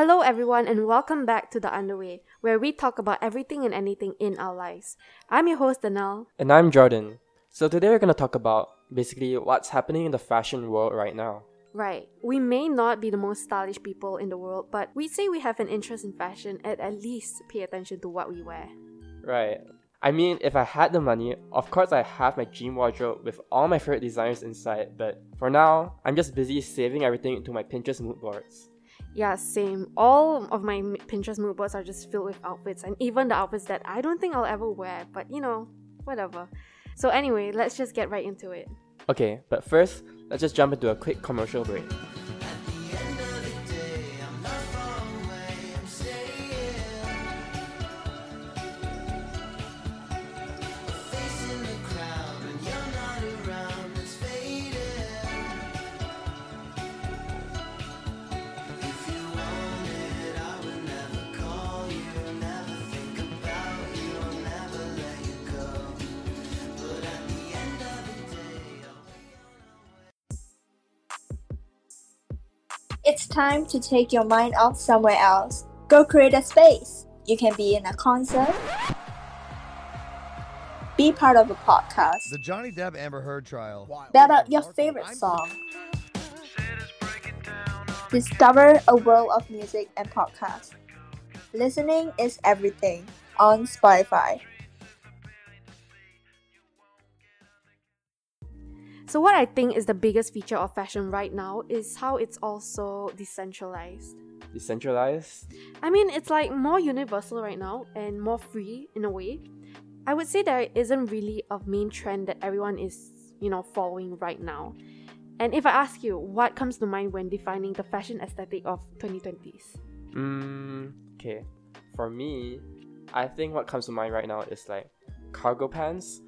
Hello, everyone, and welcome back to The Underway, where we talk about everything and anything in our lives. I'm your host, Danelle. And I'm Jordan. So today we're going to talk about basically what's happening in the fashion world right now. Right. We may not be the most stylish people in the world, but we'd say we have an interest in fashion and at least pay attention to what we wear. Right. I mean, if I had the money, of course I have my dream wardrobe with all my favorite designers inside, but for now, I'm just busy saving everything into my Pinterest mood boards. Yeah, same. All of my Pinterest mood boards are just filled with outfits, and even the outfits that I don't think I'll ever wear, but you know, whatever. So, anyway, let's just get right into it. Okay, but first, let's just jump into a quick commercial break. It's time to take your mind off somewhere else. Go create a space. You can be in a concert, be part of a podcast, The Johnny Depp Amber Heard trial. bet out your favorite song, discover a world of music and podcasts. Listening is everything on Spotify. So, what I think is the biggest feature of fashion right now is how it's also decentralized. Decentralized? I mean, it's like more universal right now and more free in a way. I would say there isn't really a main trend that everyone is, you know, following right now. And if I ask you, what comes to mind when defining the fashion aesthetic of 2020s? Mm, okay. For me, I think what comes to mind right now is like cargo pants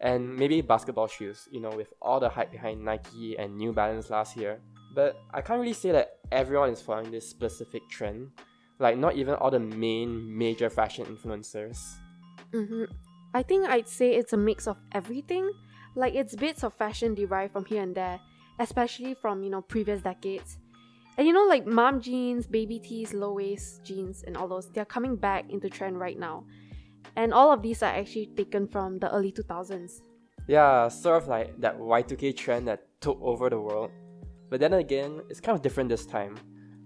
and maybe basketball shoes, you know, with all the hype behind Nike and New Balance last year. But I can't really say that everyone is following this specific trend. Like, not even all the main major fashion influencers. Mm-hmm. I think I'd say it's a mix of everything. Like, it's bits of fashion derived from here and there, especially from, you know, previous decades. And you know, like mom jeans, baby tees, low waist jeans, and all those, they're coming back into trend right now. And all of these are actually taken from the early 2000s. Yeah, sort of like that Y2K trend that took over the world. But then again, it's kind of different this time.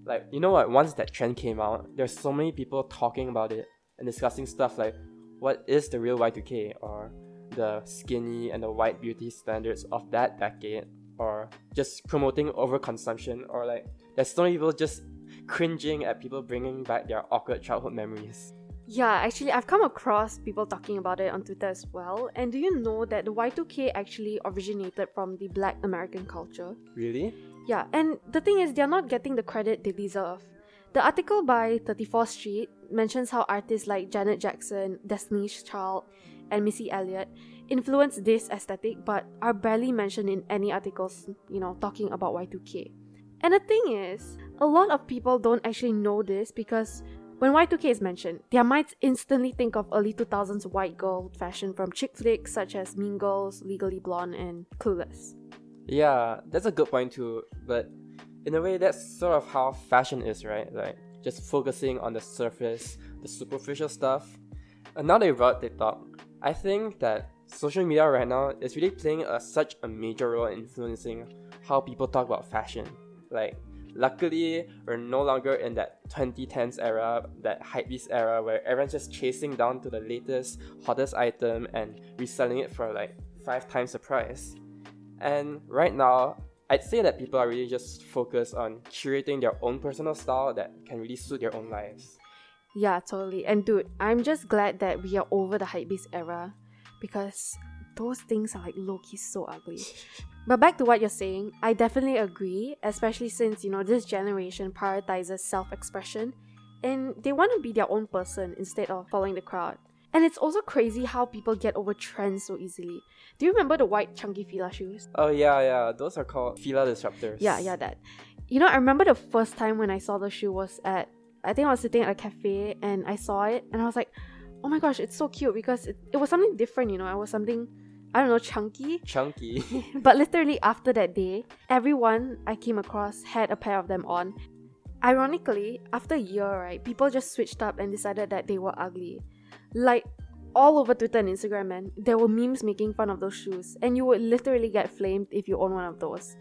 Like, you know what, once that trend came out, there's so many people talking about it and discussing stuff like what is the real Y2K or the skinny and the white beauty standards of that decade or just promoting overconsumption or like there's so many people just cringing at people bringing back their awkward childhood memories. Yeah, actually, I've come across people talking about it on Twitter as well. And do you know that the Y2K actually originated from the black American culture? Really? Yeah, and the thing is, they're not getting the credit they deserve. The article by 34th Street mentions how artists like Janet Jackson, Destiny's Child, and Missy Elliott influenced this aesthetic but are barely mentioned in any articles, you know, talking about Y2K. And the thing is, a lot of people don't actually know this because when Y2K is mentioned, their minds instantly think of early 2000s white girl fashion from chick flicks such as Mean Girls, Legally Blonde, and Clueless. Yeah, that's a good point too. But in a way, that's sort of how fashion is, right? Like just focusing on the surface, the superficial stuff. And now that you brought TikTok, I think that social media right now is really playing a, such a major role in influencing how people talk about fashion. Like, luckily, we're no longer in that 2010s era, that hypebeast era, where everyone's just chasing down to the latest, hottest item and reselling it for like five times the price. And right now, I'd say that people are really just focused on curating their own personal style that can really suit their own lives. Yeah, totally. And dude, I'm just glad that we are over the hypebeast era because those things are like low key so ugly. But back to what you're saying, I definitely agree, especially since you know this generation prioritizes self-expression and they want to be their own person instead of following the crowd. And it's also crazy how people get over trends so easily. Do you remember the white chunky Fila shoes? Oh yeah, yeah, those are called Fila disruptors. Yeah, yeah, that. You know, I remember the first time when I saw the shoe was at I think I was sitting at a cafe and I saw it and I was like, oh my gosh, it's so cute because it, it was something different, you know, it was something I don't know, chunky. Chunky. but literally after that day, everyone I came across had a pair of them on. Ironically, after a year, right, people just switched up and decided that they were ugly. Like all over Twitter and Instagram, man, there were memes making fun of those shoes, and you would literally get flamed if you own one of those.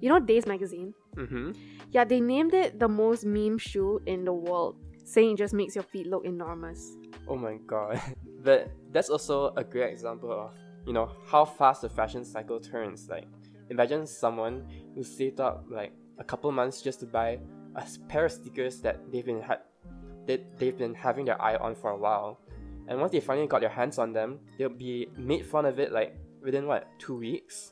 You know Dazed magazine? Mm-hmm. Yeah, they named it the most meme shoe in the world, saying it just makes your feet look enormous. Oh my god. but that's also a great example of, you know, how fast the fashion cycle turns. Like, imagine someone who saved up like a couple months just to buy a pair of sneakers that they've been had that they've been having their eye on for a while. And once they finally got their hands on them, they'll be made fun of it like within what, two weeks?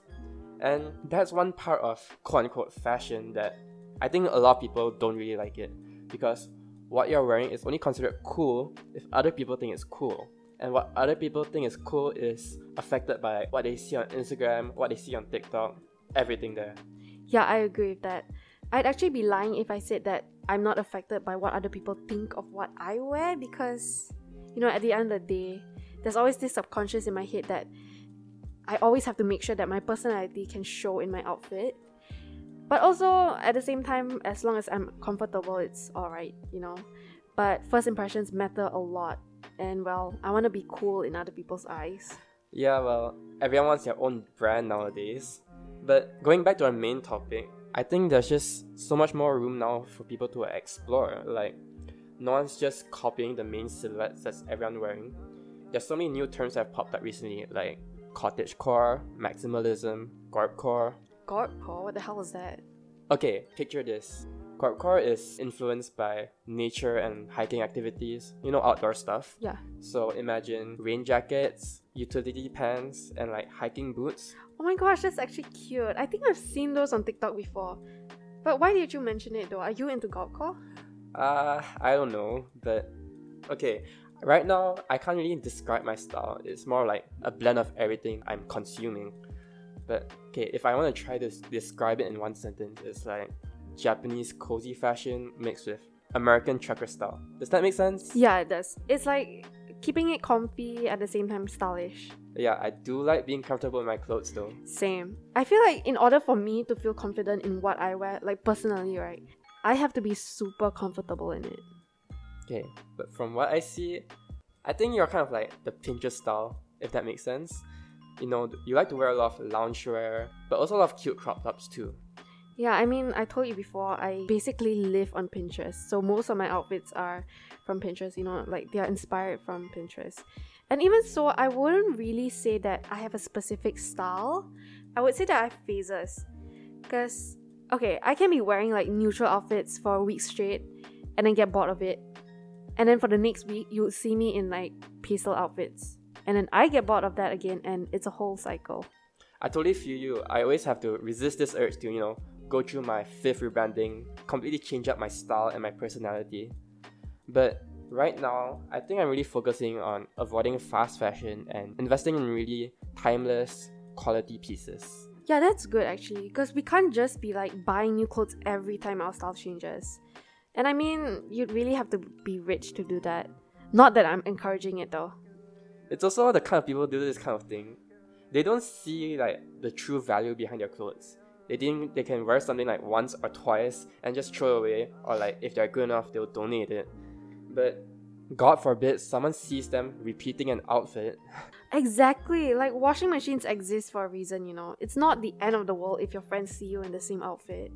And that's one part of quote unquote fashion that I think a lot of people don't really like it. Because what you're wearing is only considered cool if other people think it's cool. And what other people think is cool is affected by what they see on Instagram, what they see on TikTok, everything there. Yeah, I agree with that. I'd actually be lying if I said that I'm not affected by what other people think of what I wear because, you know, at the end of the day, there's always this subconscious in my head that I always have to make sure that my personality can show in my outfit. But also, at the same time, as long as I'm comfortable, it's alright, you know. But first impressions matter a lot. And well, I want to be cool in other people's eyes. Yeah, well, everyone wants their own brand nowadays. But going back to our main topic, I think there's just so much more room now for people to explore. Like, no one's just copying the main silhouettes that's everyone wearing. There's so many new terms that have popped up recently, like cottagecore, maximalism, gorpcore. Gorpcore? What the hell is that? Okay, picture this. Gorpcore is influenced by nature and hiking activities, you know, outdoor stuff. Yeah. So imagine rain jackets, utility pants, and like hiking boots. Oh my gosh, that's actually cute. I think I've seen those on TikTok before. But why did you mention it though? Are you into gorpcore? Uh, I don't know, but okay. Right now, I can't really describe my style. It's more like a blend of everything I'm consuming. But okay, if I want to try to describe it in one sentence, it's like Japanese cozy fashion mixed with American trucker style. Does that make sense? Yeah, it does. It's like keeping it comfy at the same time stylish. Yeah, I do like being comfortable in my clothes though. Same. I feel like in order for me to feel confident in what I wear, like personally, right, I have to be super comfortable in it. Okay, but from what I see, I think you're kind of like the Pinterest style, if that makes sense. You know, you like to wear a lot of loungewear, but also a lot of cute crop tops too. Yeah, I mean, I told you before, I basically live on Pinterest. So most of my outfits are from Pinterest, you know, like they are inspired from Pinterest. And even so, I wouldn't really say that I have a specific style. I would say that I have phases. Because, okay, I can be wearing like neutral outfits for a week straight and then get bored of it. And then for the next week, you would see me in like pastel outfits. And then I get bored of that again, and it's a whole cycle. I totally feel you. I always have to resist this urge to, you know, go through my fifth rebranding, completely change up my style and my personality. But right now, I think I'm really focusing on avoiding fast fashion and investing in really timeless, quality pieces. Yeah, that's good actually, because we can't just be like buying new clothes every time our style changes. And I mean, you'd really have to be rich to do that. Not that I'm encouraging it though. It's also the kind of people do this kind of thing. They don't see like the true value behind their clothes. They think they can wear something like once or twice and just throw it away, or like if they're good enough, they'll donate it. But God forbid someone sees them repeating an outfit. Exactly. Like washing machines exist for a reason, you know. It's not the end of the world if your friends see you in the same outfit.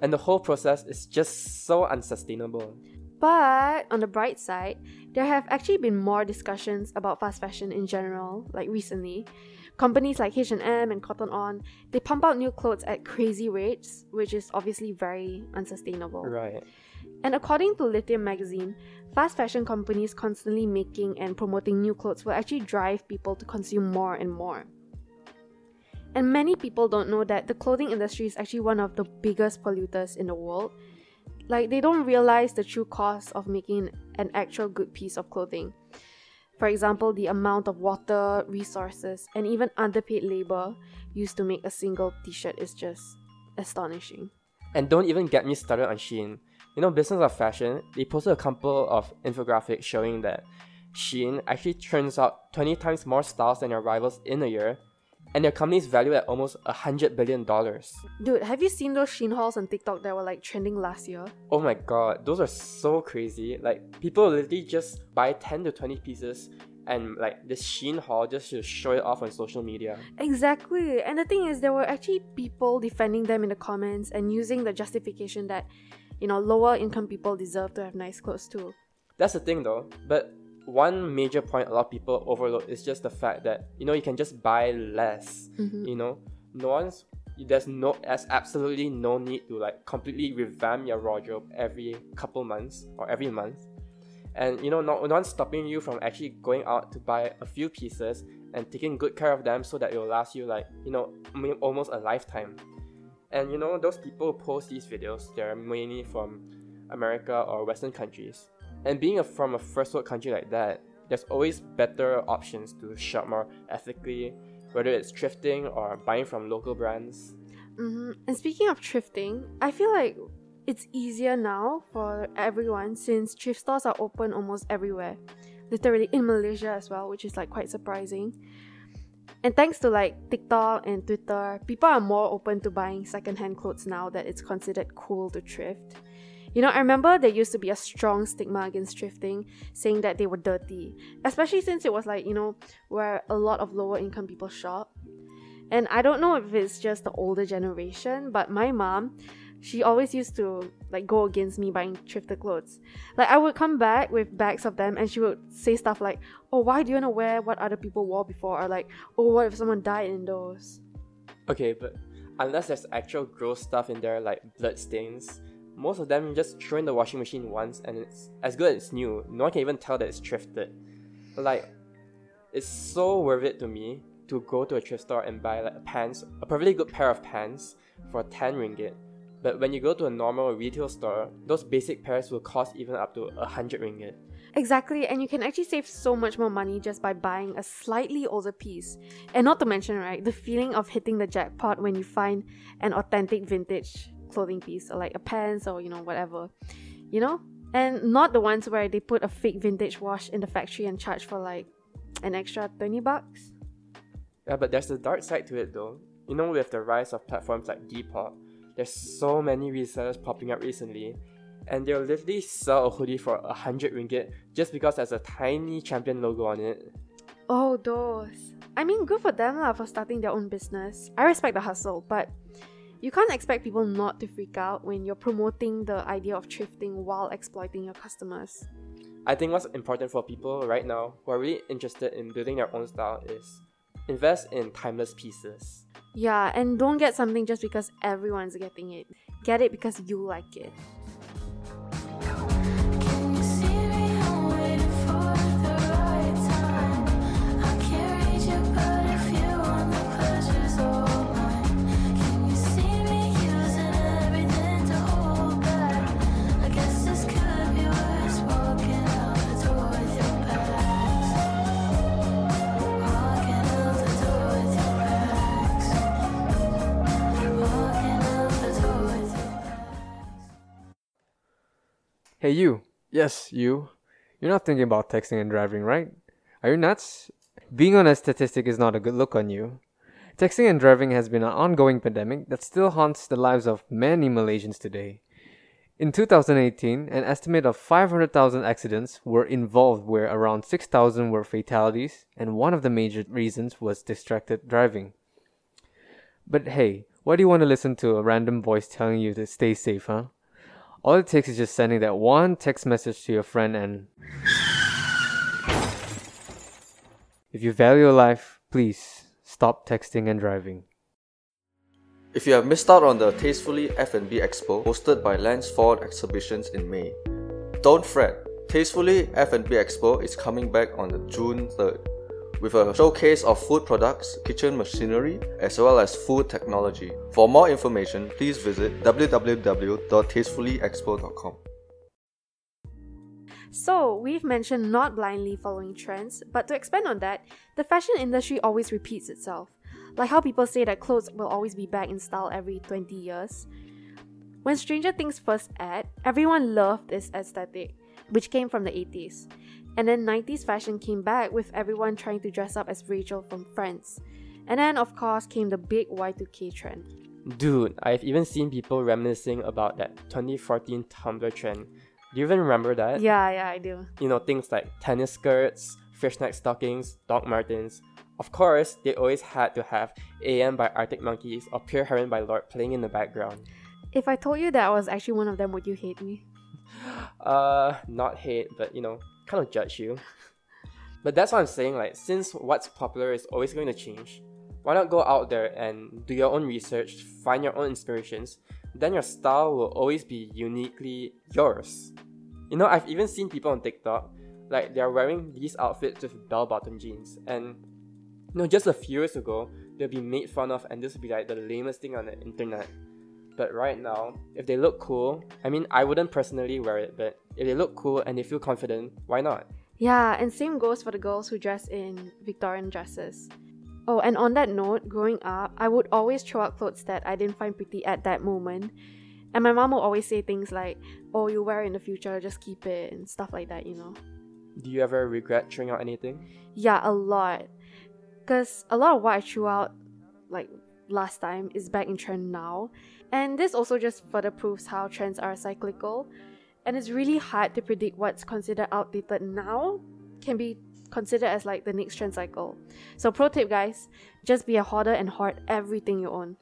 And the whole process is just so unsustainable. But on the bright side, there have actually been more discussions about fast fashion in general, like recently. Companies like H&M and Cotton On, they pump out new clothes at crazy rates, which is obviously very unsustainable. Right. And according to Lithium magazine, fast fashion companies constantly making and promoting new clothes will actually drive people to consume more and more. And many people don't know that the clothing industry is actually one of the biggest polluters in the world. Like, they don't realize the true cost of making an actual good piece of clothing. For example, the amount of water, resources, and even underpaid labor used to make a single t shirt is just astonishing. And don't even get me started on Shein. You know, Business of Fashion, they posted a couple of infographics showing that Shein actually turns out 20 times more styles than their rivals in a year, and their company is valued at almost a hundred billion dollars. Dude, have you seen those Shein hauls on TikTok that were like trending last year? Oh my god, those are so crazy. Like people literally just buy 10 to 20 pieces and like this Shein haul just to show it off on social media. Exactly. And the thing is, there were actually people defending them in the comments and using the justification that, you know, lower income people deserve to have nice clothes too. That's the thing though. But one major point a lot of people overlook is just the fact that you know you can just buy less. Mhm. You know, no one's there's no there's absolutely no need to like completely revamp your wardrobe every couple months or every month. And you know, no, no one's stopping you from actually going out to buy a few pieces and taking good care of them so that it will last you like you know almost a lifetime. And you know, those people who post these videos, they're mainly from America or Western countries. And being a, from a first world country like that, there's always better options to shop more ethically, whether it's thrifting or buying from local brands. hmm And speaking of thrifting, I feel like it's easier now for everyone since thrift stores are open almost everywhere. Literally in Malaysia as well, which is like quite surprising. And thanks to like TikTok and Twitter, people are more open to buying secondhand clothes now that it's considered cool to thrift. You know, I remember there used to be a strong stigma against thrifting, saying that they were dirty, especially since it was like, you know, where a lot of lower income people shop. And I don't know if it's just the older generation, but my mom, she always used to like go against me buying thrifted clothes. Like I would come back with bags of them and she would say stuff like, Oh, why do you wanna wear what other people wore before? Or like, oh what if someone died in those? Okay, but unless there's actual gross stuff in there like blood stains, most of them just throw in the washing machine once and it's as good as new. No one can even tell that it's thrifted. Like, it's so worth it to me to go to a thrift store and buy like pants, a perfectly good pair of pants for 10 ringgit. But when you go to a normal retail store, those basic pairs will cost even up to 100 ringgit. Exactly, and you can actually save so much more money just by buying a slightly older piece. And not to mention, right, the feeling of hitting the jackpot when you find an authentic vintage clothing piece or like a pants or you know whatever. You know? And not the ones where they put a fake vintage wash in the factory and charge for like an extra 20 bucks. Yeah, but there's a dark side to it though. You know, with the rise of platforms like Depop, there's so many resellers popping up recently, and they'll literally sell a hoodie for a hundred ringgit just because there's a tiny champion logo on it. Oh, those. I mean, good for them lah for starting their own business. I respect the hustle, but you can't expect people not to freak out when you're promoting the idea of thrifting while exploiting your customers. I think what's important for people right now who are really interested in building their own style is invest in timeless pieces. Yeah, and don't get something just because everyone's getting it. Get it because you like it. Hey, you. Yes, you. You're not thinking about texting and driving, right? Are you nuts? Being on a statistic is not a good look on you. Texting and driving has been an ongoing pandemic that still haunts the lives of many Malaysians today. In 2018, an estimate of 500,000 accidents were involved, where around 6,000 were fatalities, and one of the major reasons was distracted driving. But hey, why do you want to listen to a random voice telling you to stay safe, huh? All it takes is just sending that one text message to your friend and. If you value your life, please stop texting and driving. If you have missed out on the Tastefully F&B Expo hosted by Lance Ford Exhibitions in May, don't fret. Tastefully F&B Expo is coming back on the June 3rd with a showcase of food products, kitchen machinery, as well as food technology. For more information, please visit www.tastefullyexpo.com. So, we've mentioned not blindly following trends, but to expand on that, the fashion industry always repeats itself. Like how people say that clothes will always be back in style every 20 years. When Stranger Things first aired, everyone loved this aesthetic, which came from the 80s. And then 90s fashion came back with everyone trying to dress up as Rachel from Friends. And then, of course, came the big Y2K trend. Dude, I've even seen people reminiscing about that 2014 Tumblr trend. Do you even remember that? Yeah, yeah, I do. You know, things like tennis skirts, fishnet stockings, Doc Martens. Of course, they always had to have AM by Arctic Monkeys or Pure Heroine by Lorde playing in the background. If I told you that I was actually one of them, would you hate me? Uh, not hate, but you know, kind of judge you. But that's what I'm saying, like, since what's popular is always going to change, why not go out there and do your own research, find your own inspirations, then your style will always be uniquely yours. You know, I've even seen people on TikTok, like, they're wearing these outfits with bell bottom jeans, and you know, just a few years ago, they'll be made fun of, and this would be like the lamest thing on the internet. But right now, if they look cool, I mean, I wouldn't personally wear it, but if they look cool and they feel confident, why not? Yeah, and same goes for the girls who dress in Victorian dresses. Oh, and on that note, growing up, I would always throw out clothes that I didn't find pretty at that moment. And my mom would always say things like, oh, you'll wear it in the future, just keep it, and stuff like that, you know? Do you ever regret throwing out anything? Yeah, a lot. Because a lot of what I threw out, like last time, is back in trend now. And this also just further proves how trends are cyclical. And it's really hard to predict what's considered outdated now can be considered as like the next trend cycle. So, pro tip, guys just be a hoarder and hoard everything you own.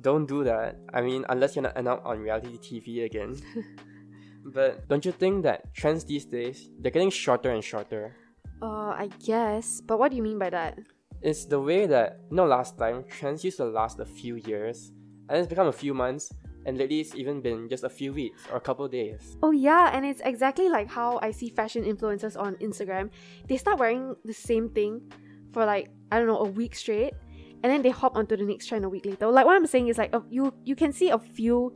Don't do that. I mean, unless you're not end up on reality TV again. but don't you think that trends these days, they're getting shorter and shorter? Uh, I guess. But what do you mean by that? It's the way that, you know, last time, trends used to last a few years, and it's become a few months, and lately it's even been just a few weeks or a couple days. Oh yeah, and it's exactly like how I see fashion influencers on Instagram. They start wearing the same thing for like I don't know a week straight, and then they hop onto the next trend a week later. Like what I'm saying is like a, you you can see a few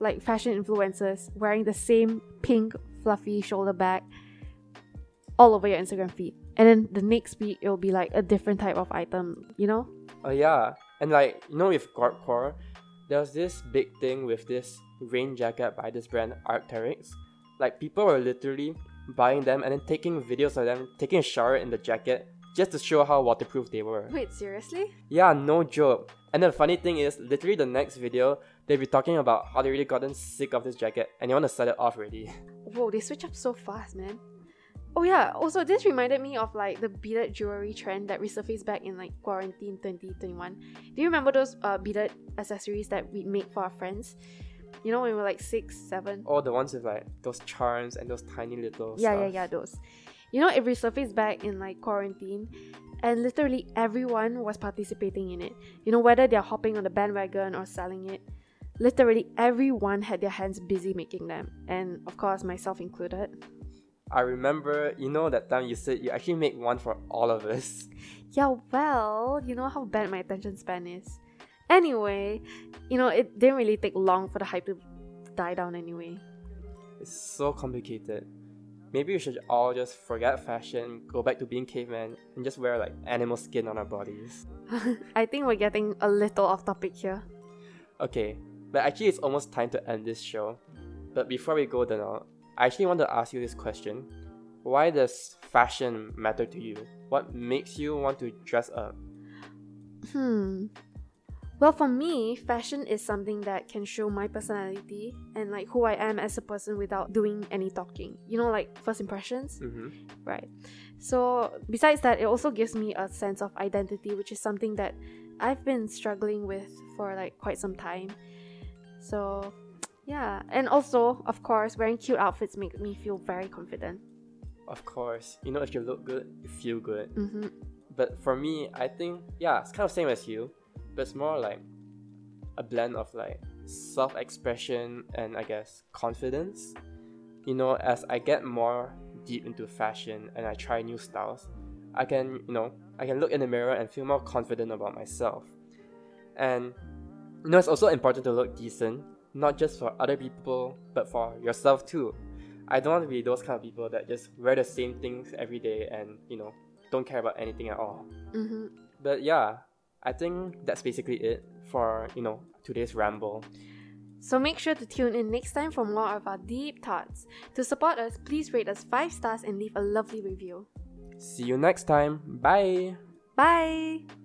like fashion influencers wearing the same pink fluffy shoulder bag all over your Instagram feed, and then the next week it'll be like a different type of item. You know? Oh yeah, and like you know with Gorpcore, there was this big thing with this rain jacket by this brand Arc'teryx. Like people were literally buying them and then taking videos of them taking a shower in the jacket just to show how waterproof they were. Wait, seriously? Yeah, no joke. And the funny thing is, literally the next video, they'll be talking about how they really gotten sick of this jacket and they want to sell it off already. Whoa, they switch up so fast, man. Oh yeah, also this reminded me of like the beaded jewelry trend that resurfaced back in like quarantine 2021. Do you remember those uh, beaded accessories that we made for our friends? You know when we were like six, seven? All the ones with like those charms and those tiny little yeah, yeah, yeah, those. You know, it resurfaced back in like quarantine, and literally everyone was participating in it. You know, whether they're hopping on the bandwagon or selling it. Literally everyone had their hands busy making them, and of course, myself included. I remember, you know, that time you said you actually made one for all of us. Yeah, well, you know how bad my attention span is. Anyway, you know, it didn't really take long for the hype to die down anyway. It's so complicated. Maybe we should all just forget fashion, go back to being cavemen, and just wear like animal skin on our bodies. I think we're getting a little off topic here. Okay, but actually it's almost time to end this show. But before we go, Dana, I actually want to ask you this question. Why does fashion matter to you? What makes you want to dress up? Hmm. Well, for me, fashion is something that can show my personality and like who I am as a person without doing any talking. You know, like first impressions? Mm-hmm. Right. So, besides that, it also gives me a sense of identity, which is something that I've been struggling with for like quite some time. So, yeah. And also, of course, wearing cute outfits make me feel very confident. Of course, you know, if you look good, you feel good. hmm But for me, I think, yeah, it's kind of same as you, but it's more like a blend of like self expression and I guess confidence. You know, as I get more deep into fashion and I try new styles, I can, you know, I can look in the mirror and feel more confident about myself. And, you know, it's also important to look decent, not just for other people, but for yourself too. I don't want to be those kind of people that just wear the same things every day and, you know, don't care about anything at all. hmm But yeah, I think that's basically it for, you know, today's ramble. So make sure to tune in next time for more of our deep thoughts. To support us, please rate us 5 stars and leave a lovely review. See you next time. Bye. Bye!